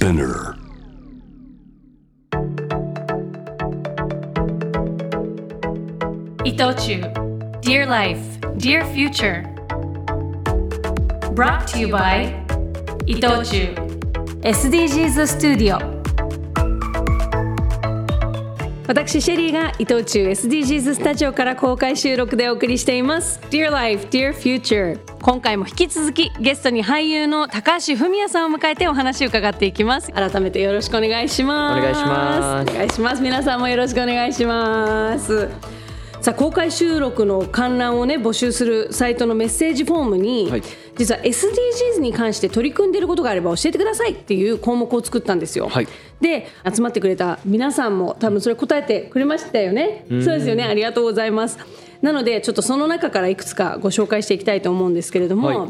Spinner. 伊藤忠 Dear Life, Dear Future Brought to you by 伊藤忠 SDGs スタジオ私シェリーが伊藤忠 SDGs スタジオから公開収録でお送りしています。Dear Life, Dear Future. 今回も引き続きゲストに俳優の高橋文也さんを迎えてお話を伺っていきます。改めてよろしくお願いします。お願いします。お願いします。皆さんもよろしくお願いしますさあ公開収録の観覧をね募集するサイトのメッセージフォームに、はい実は SDGs に関して取り組んでいることがあれば教えてくださいっていう項目を作ったんですよ。はいで集まってくれた皆さんも多分それ答えてくれましたよね。そうですよねありがとうございます。なのでちょっとその中からいくつかご紹介していきたいと思うんですけれども、はい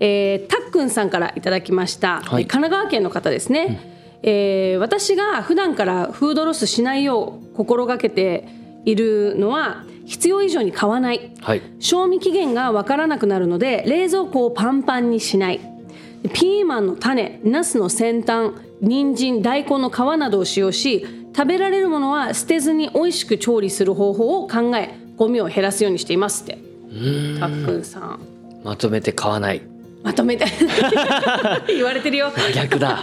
えーたっくんさんからいただきました、はいえー神奈川県の方ですね。えー私が普段からフードロスしないよう心がけているのは必要以上に買わない、はい。賞味期限がわからなくなるので冷蔵庫をパンパンにしない。ピーマンの種ナスの先端人参大根の皮などを使用し食べられるものは捨てずに美味しく調理する方法を考えゴミを減らすようにしていますって。たっくんさん。まとめて買わないまとめて。言われてるよ。逆だ。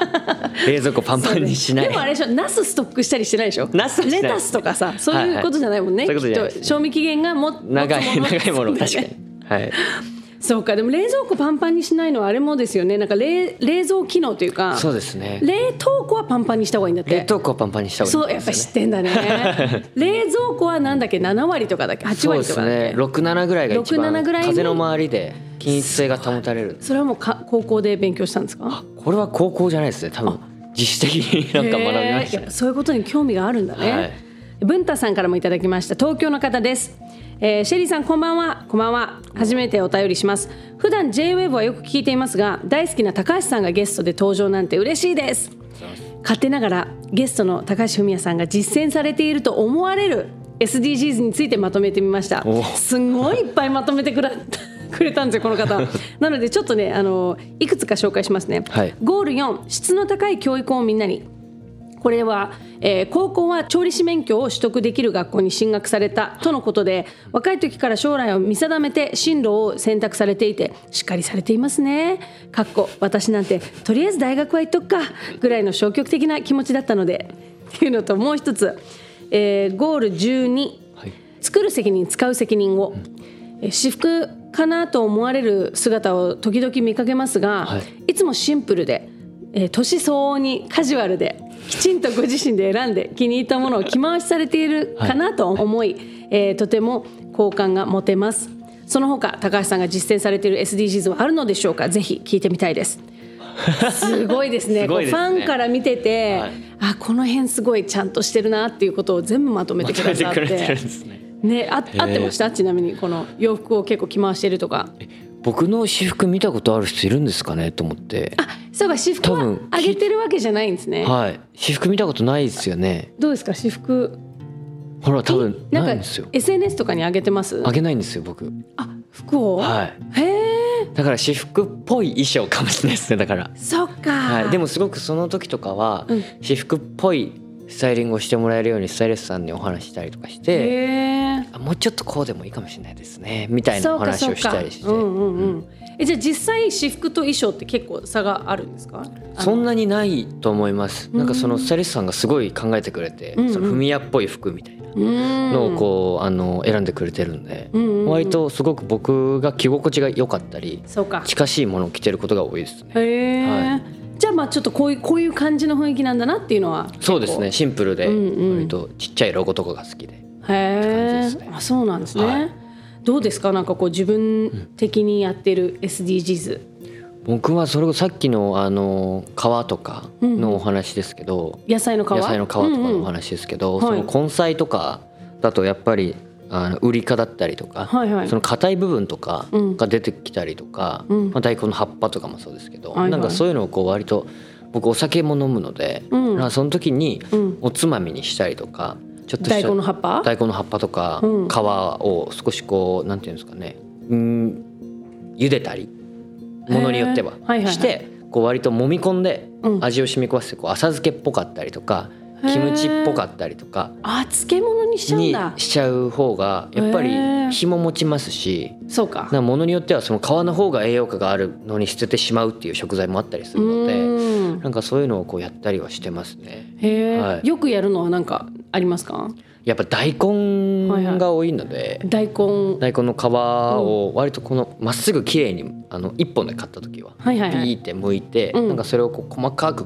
冷蔵庫パンパンにしない。でもあれでしょナスストックしたりしてないでしょ。ナスレタスとかさそういうことじゃないもんね、はいはい。きっと賞味期限がも長い長いもの 確かに。はいそうかでも冷蔵庫パンパンにしないのはあれもですよね。なんか冷冷蔵機能というかそうですね。冷凍庫はパンパンにした方がいいんだって。冷凍庫はパンパンにした方そうがいいですよね。やっぱ知ってんだね。冷蔵庫はなんだっけ7割とかだっけ？8そうです割とかだっけ？ね。六七ぐらいが一番6-7ぐらいに風の周りで均一性が保たれる。それはもうか高校で勉強したんですか？これは高校じゃないですね。多分自主的になんか学びましたね。ぱそういうことに興味があるんだね、はい。文太さんからもいただきました。東京の方です、えーシェリーさんこんばんはこんばんは。初めてお便りします。普段 J-WAVE はよく聞いていますが大好きな高橋さんがゲストで登場なんて嬉しいです。勝手ながらゲストの高橋文也さんが実践されていると思われる SDGs についてまとめてみました。お。すんごいいっぱいまとめてくら くれたんですよこの方。なのでちょっとねあのいくつか紹介しますね、はい。ゴール4質の高い教育をみんなにこれは、えー高校は調理師免許を取得できる学校に進学されたとのことで若い時から将来を見定めて進路を選択されていてしっかりされていますね。かっこ私なんてとりあえず大学は行っとくかぐらいの消極的な気持ちだったのでっていうのともう一つ、えーゴール12、はい。作る責任使う責任を、えー私服かなと思われる姿を時々見かけますが、はい。いつもシンプルで、えー年相応にカジュアルできちんとご自身で選んで気に入ったものを着回しされているかなと思い、えーとても好感が持てます。その他高橋さんが実践されている SDGs はあるのでしょうか？ぜひ聞いてみたいです。すごいですね。ね。ファンから見てて、はい。あこの辺すごいちゃんとしてるなっていうことを全部まとめてくださって。ねあ合ってました？ちなみにこの洋服を結構着回してるとか。僕の私服見たことある人いるんですかね？と思って。あそうか私服は上げてるわけじゃないんですね、はい。私服見たことないですよね。どうですか？私服。ほら多分ないんですよ。SNS とかに上げてます？あげないんですよ僕。あ服を、はい。へえ。だから私服っぽい衣装かもしれないですねだから。そっか、はい、でもすごくその時とかは、うん。私服っぽいスタイリングをしてもらえるようにスタイリストさんにお話ししたりとかしてもうちょっとこうでもいいかもしれないですねみたいなお話をしたりして。うんうんうん。えじゃあ実際私服と衣装って結構差があるんですか？そんなにないと思います。なんかそのスタイリストさんがすごい考えてくれて、うんうん。そのフミヤっぽい服みたいなののをこうあの選んでくれてるんで、うんうんうん。割とすごく僕が着心地が良かったりそうか。近しいものを着てることが多いですね。はじゃあまあちょっとこういうこういう感じの雰囲気なんだなっていうのは。そうですね。シンプルでうんうん。割とちっちゃいロゴとかが好きで。へえ、ね。あそうなんですね、はい。どうですか？なんかこう自分的にやってる SDGs、僕はそれこそさっきのあの皮とかのお話ですけど、野菜の皮野菜の皮とかうんうん。のお話ですけど、はい。その根菜とかだとやっぱりあのウリ科だったりとか、はいはい。その硬い部分とかうん。が出てきたりとか、うん。まあ、大根の葉っぱとかもそうですけど、はいはい。なんかそういうのをこう割と僕お酒も飲むので、うん。その時にうん。おつまみにしたりとかちょっとした大根の葉っぱ？大根の葉っぱとかうん。皮を少しこうなんていうんですかねうん茹でたりものによってははいはいはい。してこう割と揉み込んでうん。味を染み込ませてこう浅漬けっぽかったりとかキムチっぽかったりとかあ漬物にしちゃうんにだしちゃう方がやっぱり日も持ちますしそうか。なんか物によってはその皮の方が栄養価があるのに捨ててしまうっていう食材もあったりすうるのでなんかそういうのをこうやったりはしてますね。へえ、はい。よくやるのは何かありますか？やっぱ大根が多いので、大根。大根の皮を割とこのまっすぐ綺麗にあの一本で買った時ははいはいはい。ピーって剥いて、うん。なんかそれをこう細かく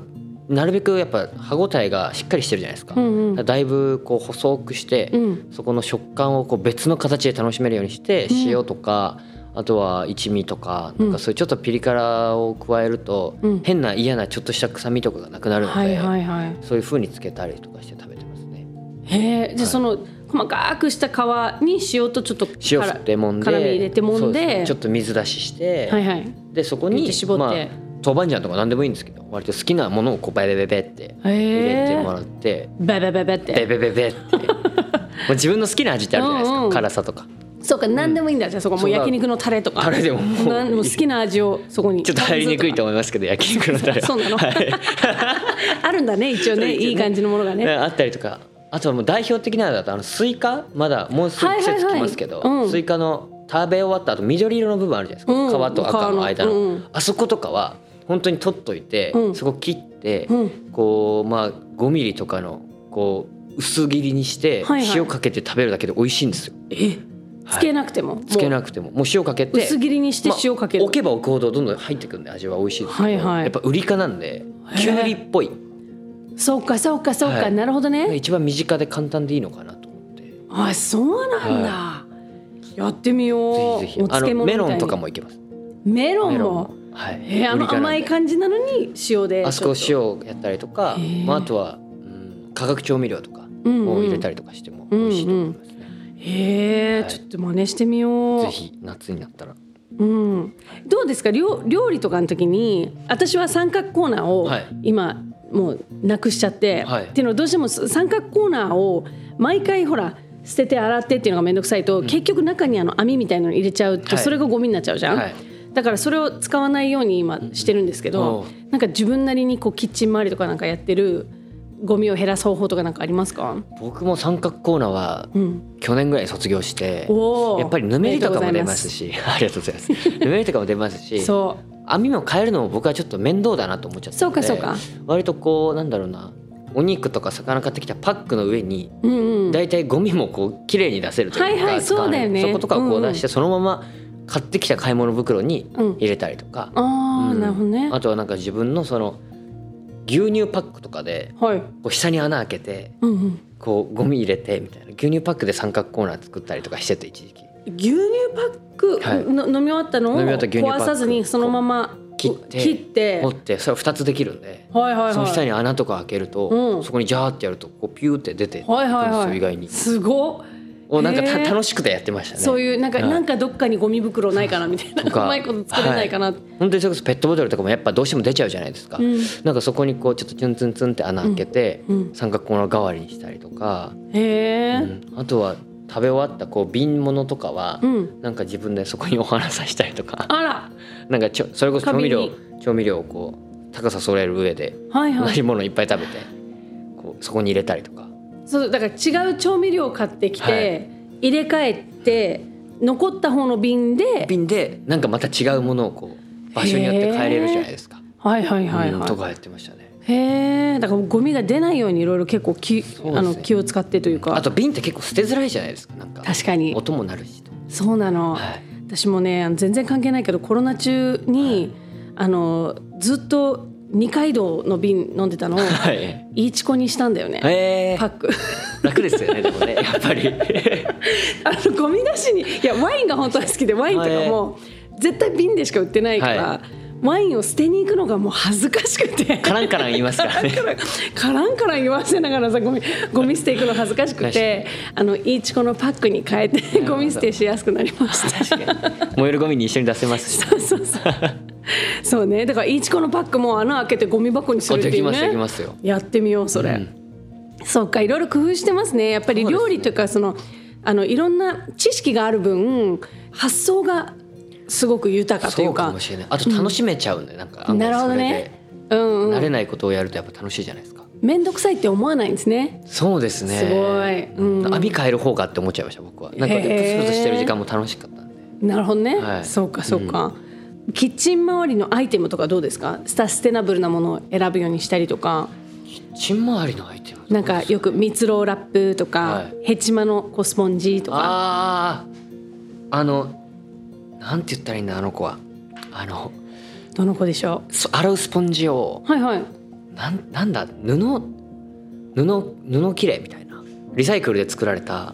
なるべくやっぱ歯ごたえがしっかりしてるじゃないですか,、うんうん。だいぶこう細くして、うん。そこの食感をこう別の形で楽しめるようにして、うん。塩とかあとは一味とかなんかそういうちょっとピリ辛を加えると、うん。変な嫌なちょっとした臭みとかがなくなるので、はいはいはい。そういう風につけたりとかして食べてますね。へえじゃあその細かくした皮に塩とちょっと塩振ってもんで辛み入れてもんで。ね。ちょっと水出しして、はいはい。でそこに絞って。まあ豆板醤とか何でもいいんですけど割と好きなものをこうベベベベって入れてもらってベベベベって。ベベベベって。もう自分の好きな味ってあるじゃないですか、うんうん。辛さとか。そうか何でもいいんだ。じゃあそこもう焼肉のタレとか。タレでもも好きな味をそこに。ちょっと入りにくいと思思いますけど焼肉のタレは。そうなの。はい。あるんだね一応 ね。いい感じのものがね。あったりとか。あとはもう代表的なのだとあのスイカまだもうすぐ季節来ますけど、はいはいはいうん。スイカの食べ終わった後緑色の部分あるじゃないですか、うん。皮と赤の間の。うん。あそことかは本当に取っといて、うん。そこ切って、うん。こうまあ5ミリとかのこう薄切りにしてはいはい。塩かけて食べるだけで美味しいんですよ。え？つけなくても？つけなくくても。もう塩かけて薄切りにして塩かける。まあ置けば置くほどどんどん入ってくるんで味は美味しいですけど、はいはい。やっぱウリ科なんできゅうりっぽい。そうかそうかそうか、はい。なるほどね。一番身近で簡単でいいのかなと思って。あそうなんだ、やってみよう。ぜひぜひ。あのメロンとかもいけます。メロンも？メロン。もはい。えーあの甘い感じなのに塩であそこ塩やったりとかへー、まあ、あとは、うん、化学調味料とかうんうん。を入れたりとかしても美味しいと思いますね、とへえ、はい。ちょっと真似してみよう。ぜひ夏になったら。うん、どうですか？料料理とかの時に私は三角コーナーをはい。今もうなくしちゃって、はい。っていうのはどうしても三角コーナーを毎回ほら捨てて洗ってっていうのが面倒くさいと、結局中にあの網みたいなの入れちゃうとはい。それがゴミになっちゃうじゃん、はいだからそれを使わないように今してるんですけど、おうなんか自分なりにこうキッチン周りとかなんかやってるゴミを減らす方法とかなんかありますか、僕も三角コーナーはうん、去年ぐらいに卒業しておー。やっぱりぬめりとかも出ますあしありがとうございます。ぬめりとかも出ますし 網も変えるのも僕はちょっと面倒だなと思っちゃったのでそうかそうか。割とこうなんだろうなお肉とか魚買ってきたパックの上にうんうん。大体ゴミもこう綺麗に出せるというか、はいはいね。そことかをこう出してうん。そのまま買ってきた買い物袋にうん。入れたりとか、ああ、うん。なるほどね。あとはなんか自分のその牛乳パックとかではい。こう下に穴開けてうんうん。こうゴミ入れてみたいな。牛乳パックで三角コーナー作ったりとかしてて一時期。牛乳パック、はい。の飲み終わったの？を飲み終わった牛乳パック壊さずにそのまま切って切って。折ってそれ2つできるんで、はいはいはい。その下に穴とか開けると、うん。そこにジャーってやるとこうピューって出てくるんですよ、はいはいはい。意外に。すごっおなんか楽しくてやってましたね。そういうなんか、はい。なんかどっかにゴミ袋ないかなみたいなうまいこと作れないかな、はい。本当にそれこそペットボトルとかもやっぱどうしても出ちゃうじゃないですか、うん。なんかそこにこうちょっとツンツンツンって穴開けて、うん。うん。三角コーナー代わりにしたりとか、へえ、うん。あとは食べ終わったこう瓶物とかは、うん。なんか自分でそこにお花さしたりとか。あら。なんかちょそれこそ調味料花調味料をこう高さ揃える上ではいはい。同じものをいっぱい食べてこうそこに入れたりとかそうだから違う調味料を買ってきて、はい。入れ替えて残った方の瓶で瓶でなんかまた違うものをこう場所によって変えれるじゃないですか。はいはいはいはい、うんとかやってましたね。へえだからゴミが出ないようにいろいろ結構気,、うですね。あの気を使ってというか。あと瓶って結構捨てづらいじゃないですか。なんか確かに。音も鳴るしと。そうなの、はい。私もね全然関係ないけどコロナ中に、あのずっと二階堂の瓶飲んでたのをはい。イーチコにしたんだよね、えパック楽ですよねでもねやっぱり。あのゴミ出しにいやワインが本当は好きでワインとかも絶対瓶でしか売ってないから、はワインを捨てに行くのがもう恥ずかしくてカランカラン言いますからね。カランカラン言わせながらさゴミゴミ捨て行くの恥ずかしくてあのイーチコのパックに変えてゴミ捨てしやすくなりました。燃えるゴミに一緒に出せますし。そうそうそう。そうね、だからイーチコのパックも穴開けてゴミ箱にするっていうね。やってみようそれ。うん。そうか、いろいろ工夫してますね。やっぱり料理というかそのあのいろんな知識がある分発想がすごく豊かというか。そうかもしれない。あと楽しめちゃうんで、なんか案なるほどね。うんうん。慣れないことをやるとやっぱ楽しいじゃないですか。面倒くさいって思わないんですね。そうですね。すごい。うん。網変える方がって思っちゃいました僕は。なんかプへー。スプスしてる時間も楽しかったんで。なるほどね、はい。そうかそうか、キッチン周りのアイテムとかどうですか？サステナブルなものを選ぶようにしたりとか。チン周りのアイテムなんかよく蜜ろうラップとか、はい。ヘチマのこうスポンジとか。あああのなんて言ったらいいんだあの子は。あのどの子でしょそ洗うスポンジを。うはいはい。なんなんだ？布？布布切れみたいなリサイクルで作られた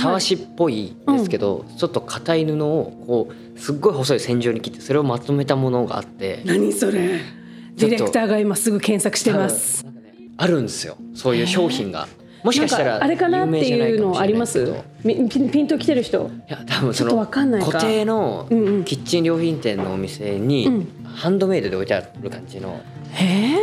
たわしっぽいですけど、ちょっと硬い布をこうすっごい細い線状に切ってそれをまとめたものがあって。何それ。ディレクターが今すぐ検索してます。あるんですよ。そういう商品が。もしかしたらかあれかなっていうのあります？ピンと来てる人？いや多分そのわかんないか。固定のキッチン良品店のお店に、うん。ハンドメイドで置いてある感じのへえ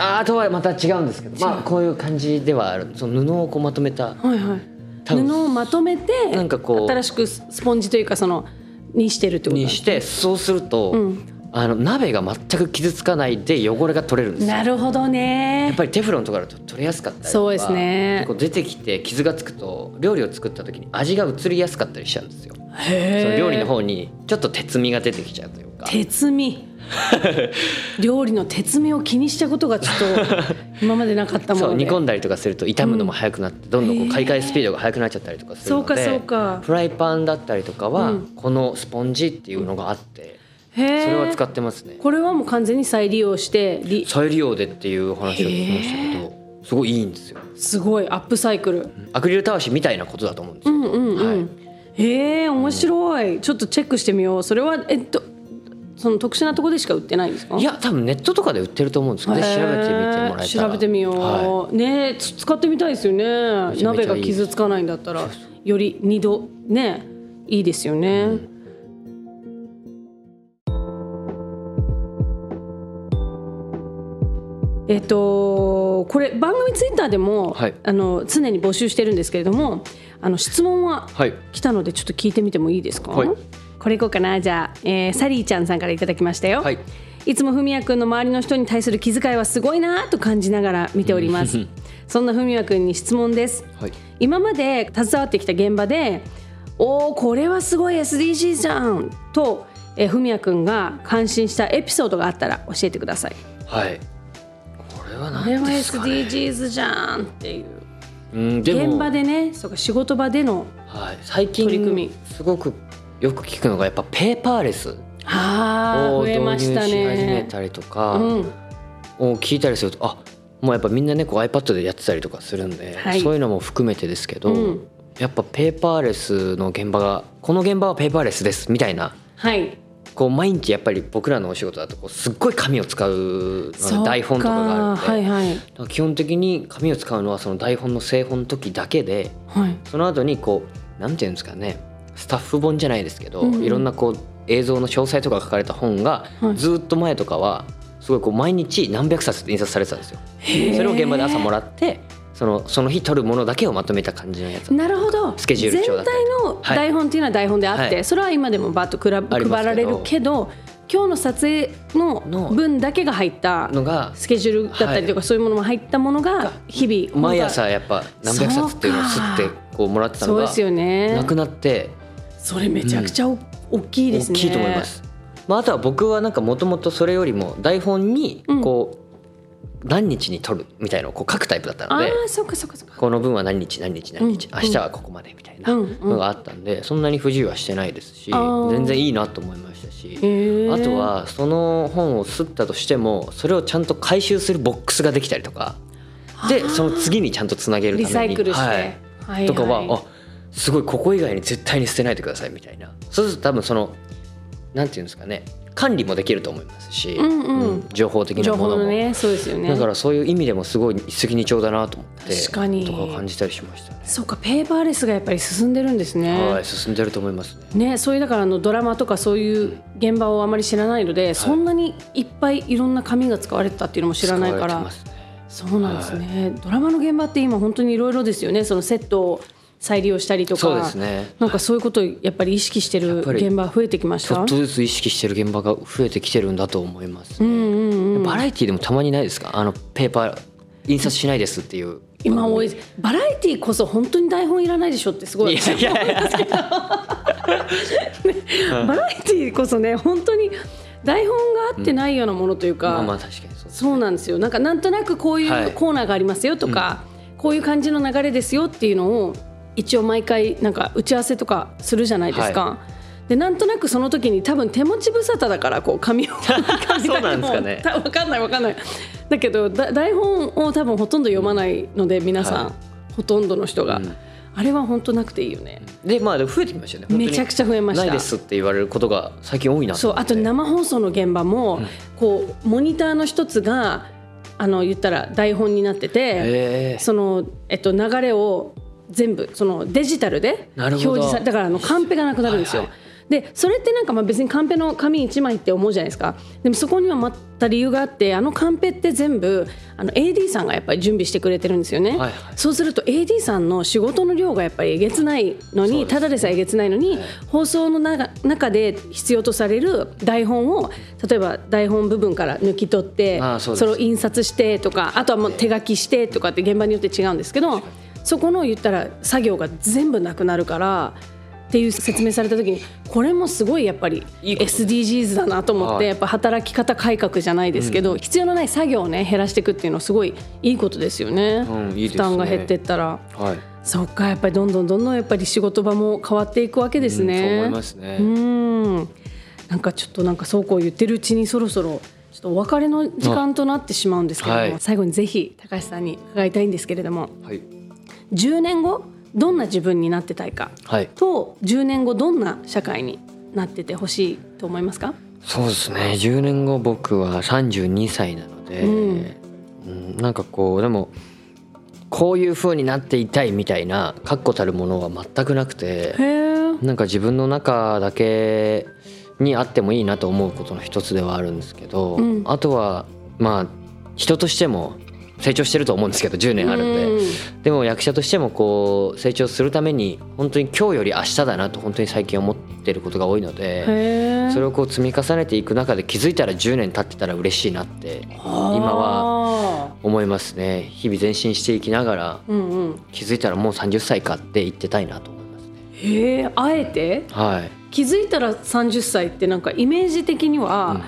あーとはまた違うんですけどまあこういう感じではある。その布をこうまとめたはいはい。布をまとめてなんかこう。新しくスポンジというかそのにしてるってこと？にしてそうすると、うん。あの鍋が全く傷つかないで汚れが取れるんですよ。なるほどやねっぱりテフロンとかだと取れやすかったりとかそうですね。結構出てきて傷がつくと料理を作った時に味が移りやすかったりしちゃうんですよその料理の方にちょっと鉄味が出てきちゃうというか。鉄味。料理の鉄味を気にしたことがちょっと 今までなかったもそうので煮込んだりとかすると傷むのも早くなって、どんどんこへーう買い替えスピードが速くなっちゃったりとかするのでそうかそうか。フライパンだったりとかは、うん。このスポンジっていうのがあって、それは使ってますね。これはもう完全に再利用してり再利用でっていうお話を聞きましたけどすごいいいんですよ。すごいアップサイクル。アクリルたわしみたいなことだと思うんですよ、うんうんうん、はいへえ面白い。ちょっとチェックしてみよう。それはえっとその特殊なところでしか売ってないんですか？いや多分ネットとかで売ってると思うんですけど、ね、調べてみてもらえたら。調べてみよう、はねつ使ってみたいですよね。鍋が傷つかないんだったらより二度ねいいですよね、えっとこれ番組ツイッターでも、はい。あの常に募集してるんですけれどもあの質問ははい。来たのでちょっと聞いてみてもいいですか、はい。これいこうかな。じゃあ、えーサリーちゃんさんからいただきましたよ、はい。いつもふみやくんの周りの人に対する気遣いはすごいなと感じながら見ております。そんなふみやくんに質問です。はい。今まで携わってきた現場でおーこれはすごい SDGs じゃんとえーふみやくんが感心したエピソードがあったら教えてください。はい。これはこれは何ですかね SDGs じゃんっていううん現場でねそうか仕事場でのはい、最近取り組み。すごくよく聞くのがやっぱペーパーレスを導入し始めねたりとかうん。を聞いたりするとあもうやっぱみんなねこう iPad でやってたりとかするんで、はい。そういうのも含めてですけど、うん。やっぱペーパーレスの現場がこの現場はペーパーレスですみたいなはいこう毎日やっぱり僕らのお仕事だとこうすっごい紙を使う台本とかがあるんで、はいはい。基本的に紙を使うのはその台本の製本の時だけではい。その後にこうなんていうんですかねスタッフ本じゃないですけど、うんうん。いろんなこう映像の詳細とか書かれた本が、はい。ずっと前とかはすごいこう毎日何百冊って印刷されてたんですよ。それを現場で朝もらってそのその日撮るものだけをまとめた感じのやつ。なるほど。スケジュール帳だ全体の台本っていうのは台本であって、はい。それは今でもバッとくら配られるけど今日の撮影のの分だけが入ったのがスケジュールだったりとか、そういうものも入ったものが日々毎朝やっぱ何百冊っていうのを吸ってこうもらってたのがそうですよね。なくなってそれめちゃくちゃお、大きいですね。大きいと思います。まあ、あとは僕はなんかもともとそれよりも台本にこう何日に撮るみたいのをこう書くタイプだったので。この分は何日何日何日、うん明日はここまでみたいなうんうん。のがあったんで、そんなに不自由はしてないですし全然いいなと思いましたし、あとはその本を刷ったとしてもそれをちゃんと回収するボックスができたりとかでその次にちゃんとつなげるためにリサイクルして、はい。はいはい。とかは、あすごいここ以外に絶対に捨てないでくださいみたいな。そうすると多分そのなんていうんですかね管理もできると思いますし、うんうん。情報的な情ものも、ねそうですよね。だからそういう意味でもすごい一石二鳥だなと思って確かに。とか感じたりしましたね。そうかペーパーレスがやっぱり進んでるんですね、はい進んでると思いますね。ね、そういうだからあのドラマとかそういう現場をあまり知らないので、そんなにいっぱいいろんな紙が使われてたっていうのも知らないから。使われてますね。そうなんですね、ドラマの現場って今本当にいろいろですよね。そのセットを再利用したりとかそうですね。なんかそういうことをやっぱり意識してる現場増えてきました？ちょっとずつ意識してる現場が増えてきてるんだと思います、ね。バラエティでもたまにないですか？あのペーパー印刷しないですっていう。今多いバラエティこそ本当に台本いらないでしょってすごい。いやいやいや。バラエティこそね本当に台本があってないようなものというか、まあまあ確かにそうなんですよ。なんかなんとなくこういはい。うコーナーがありますよとか、こういう感じの流れですよっていうのを一応毎回なんか打ち合わせとかするじゃないですか。でなんとなくその時に多分手持ち無沙汰だからこう 紙を紙そうなんですか分かんない分かんない。だけどだ台本を多分ほとんど読まないので皆さん、はい。ほとんどの人が、うん。あれは本当なくていいよね、でまあでも増えてきましたよね。めちゃくちゃ増えました。ないですって言われることが最近多いなとそう。あと生放送の現場も、こうモニターの一つがあの言ったら台本になってて、その、えっと、流れを全部そのデジタルで表示さだからあのカンペがなくなるんですよ。はいはでそれってなんかまあ別にカンペの紙1枚って思うじゃないですか。でもそこにはまた理由があってあのカンペって全部あの AD さんがやっぱり準備してくれてるんですよね、はいはい。そうすると AD さんの仕事の量がやっぱりえげつないのに、そうですただでさええげつないのに、放送の中中で必要とされる台本を例えば台本部分から抜き取ってそれを印刷してとかあとはもう手書きしてとかって現場によって違うんですけどそこの言ったら作業が全部なくなるから。っていう説明された時にこれもすごいやっぱり SDGs だなと思って、はい。やっぱ働き方改革じゃないですけど、必要のない作業をね減らしていくっていうのはすごいいいことですよね,、うんね。負担が減ってったら。はい。そっかやっぱりどんどんどんどんやっぱり仕事場も変わっていくわけですね。うんそう思いますね。うん。なんかちょっとなんかそうこう言ってるうちにそろそろちょっとお別れの時間となってしまうんですけれども、はい。最後にぜひ高橋さんに伺いたいんですけれども。はい10年後どんな自分になってたいかはい。と10年後どんな社会になっててほしいと思いますか？そうですね。10年後僕は32歳なので、うん。うんなんかこうでもこういう風になっていたいみたいな確固たるものは全くなくてなんか自分の中だけにあってもいいなと思うことの一つではあるんですけど、うん。あとはまあ人としても成長してると思うんですけど10年あるんで、うん。でも役者としてもこう成長するために本当に今日より明日だなと本当に最近思ってることが多いので。それをこう積み重ねていく中で気づいたら10年経ってたら嬉しいなって今はは思いますね。日々前進していきながらうんうん。気づいたらもう30歳かって言ってたいなと思いますね。へえあえて？はい。気づいたら30歳ってなんかイメージ的には、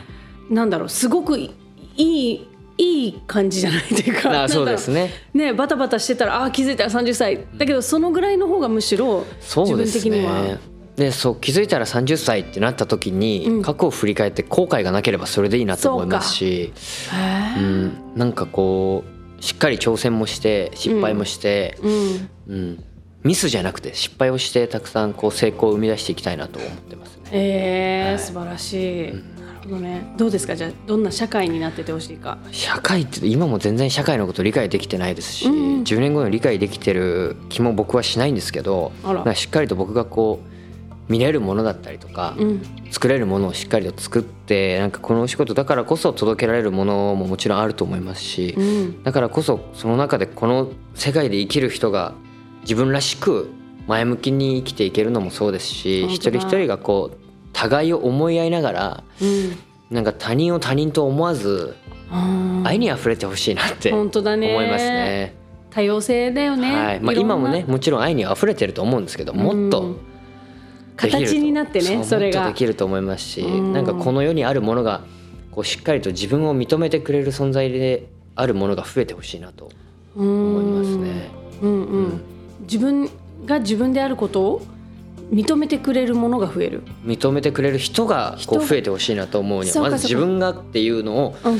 なんだろうすごくいいいい感じじゃないというか そうですね。ねバタバタしてたらあー気づいたら30歳。だけどそのぐらいの方がむしろ自分的には。ね。でそう気づいたら30歳ってなった時に、うん。過去を振り返って後悔がなければそれでいいなと思いますしへー。うん、なんかこうしっかり挑戦もして失敗もして、うん。うん。ミスじゃなくて失敗をしてたくさんこう成功を生み出していきたいなと思ってますね。えーはい。素晴らしい、なるほどねどうですか？じゃあどんな社会になっててほしいか？社会って今も全然社会のこと理解できてないですし、うんうん。10年後の理解できてる気も僕はしないんですけどしっかりと僕がこう見れるものだったりとか、うん。作れるものをしっかりと作ってなんかこのお仕事だからこそ届けられるものももちろんあると思いますし、うん。だからこそその中でこの世界で生きる人が自分らしく前向きに生きていけるのもそうですし一人一人がこう互いを思い合いながらうん。なんか他人を他人と思わず愛にあふれてほしいなって思本当だね。いますね。多様性だよね、はい。まあ、今もねもちろん愛にあふれてると思うんですけどもっとうん形になってねうそれが。できると思いますしうん。なんかこの世にあるものがこうしっかりと自分を認めてくれる存在であるものが増えてほしいなと思いますね。うん。うん、自分が自分であることを認めてくれるものが増える。認めてくれる人がこう人増えてほしいなと思うにはまず自分がっていうのをうんや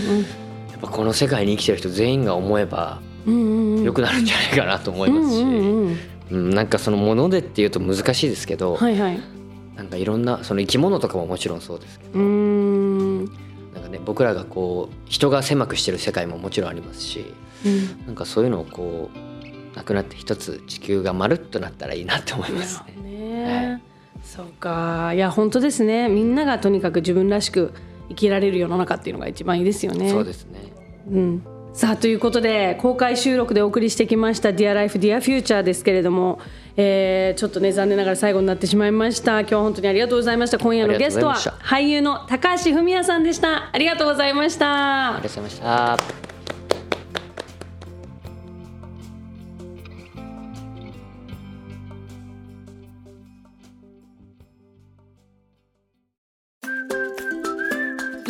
っぱこの世界に生きてる人全員が思えばうんうんうん良くなるんじゃないかなと思いますし、なんかそのものでっていうと難しいですけど、はいはい。なんかいろんなその生き物とかももちろんそうですけどうーん。なんかね僕らがこう人が狭くしてる世界ももちろんありますしうんなんかそういうのをこうなくなって一つ地球がまるっとなったらいいなって思いますね。ねそうか。いや本当ですね。みんながとにかく自分らしく生きられる世の中っていうのが一番いいですよね。そうですね。うん、さあということで公開収録でお送りしてきました「Dear Life Dear Future」ですけれども、えー、ちょっとね残念ながら最後になってしまいました。今日は本当にありがとうございました。今夜のゲストは俳優の高橋文也さんでした。ありがとうございました。ありがとうございました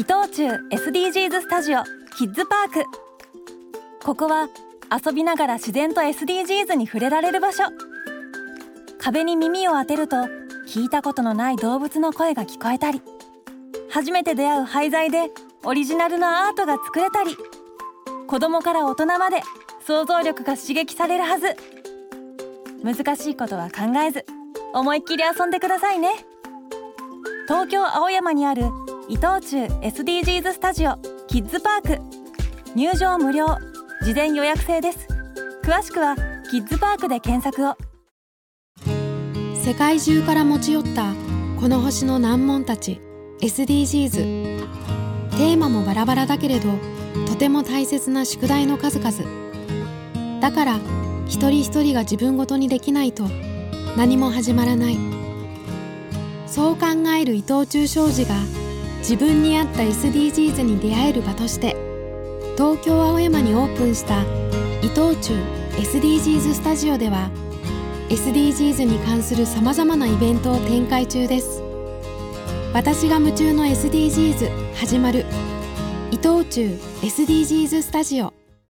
伊藤忠 SDGs スタジオキッズパーク。ここは遊びながら自然と SDGs に触れられる場所。壁に耳を当てると聞いたことのない動物の声が聞こえたり初めて出会う廃材でオリジナルのアートが作れたり子供から大人まで想像力が刺激されるはず。難しいことは考えず思いっきり遊んでくださいね。東京青山にある伊藤忠 SDGs スタジオキッズパーク。入場無料。事前予約制です。詳しくはキッズパークで検索を。世界中から持ち寄ったこの星の難問たち。SDGs テーマもバラバラだけれどとても大切な宿題の数々。だから一人一人が自分ごとにできないと何も始まらない。そう考える伊藤忠商事が自分に合った SDGs に出会える場として東京青山にオープンした伊藤忠 SDGs スタジオでは SDGs に関するさまざまなイベントを展開中です。私が夢中の SDGs 始まる伊藤忠 SDGs スタジオ。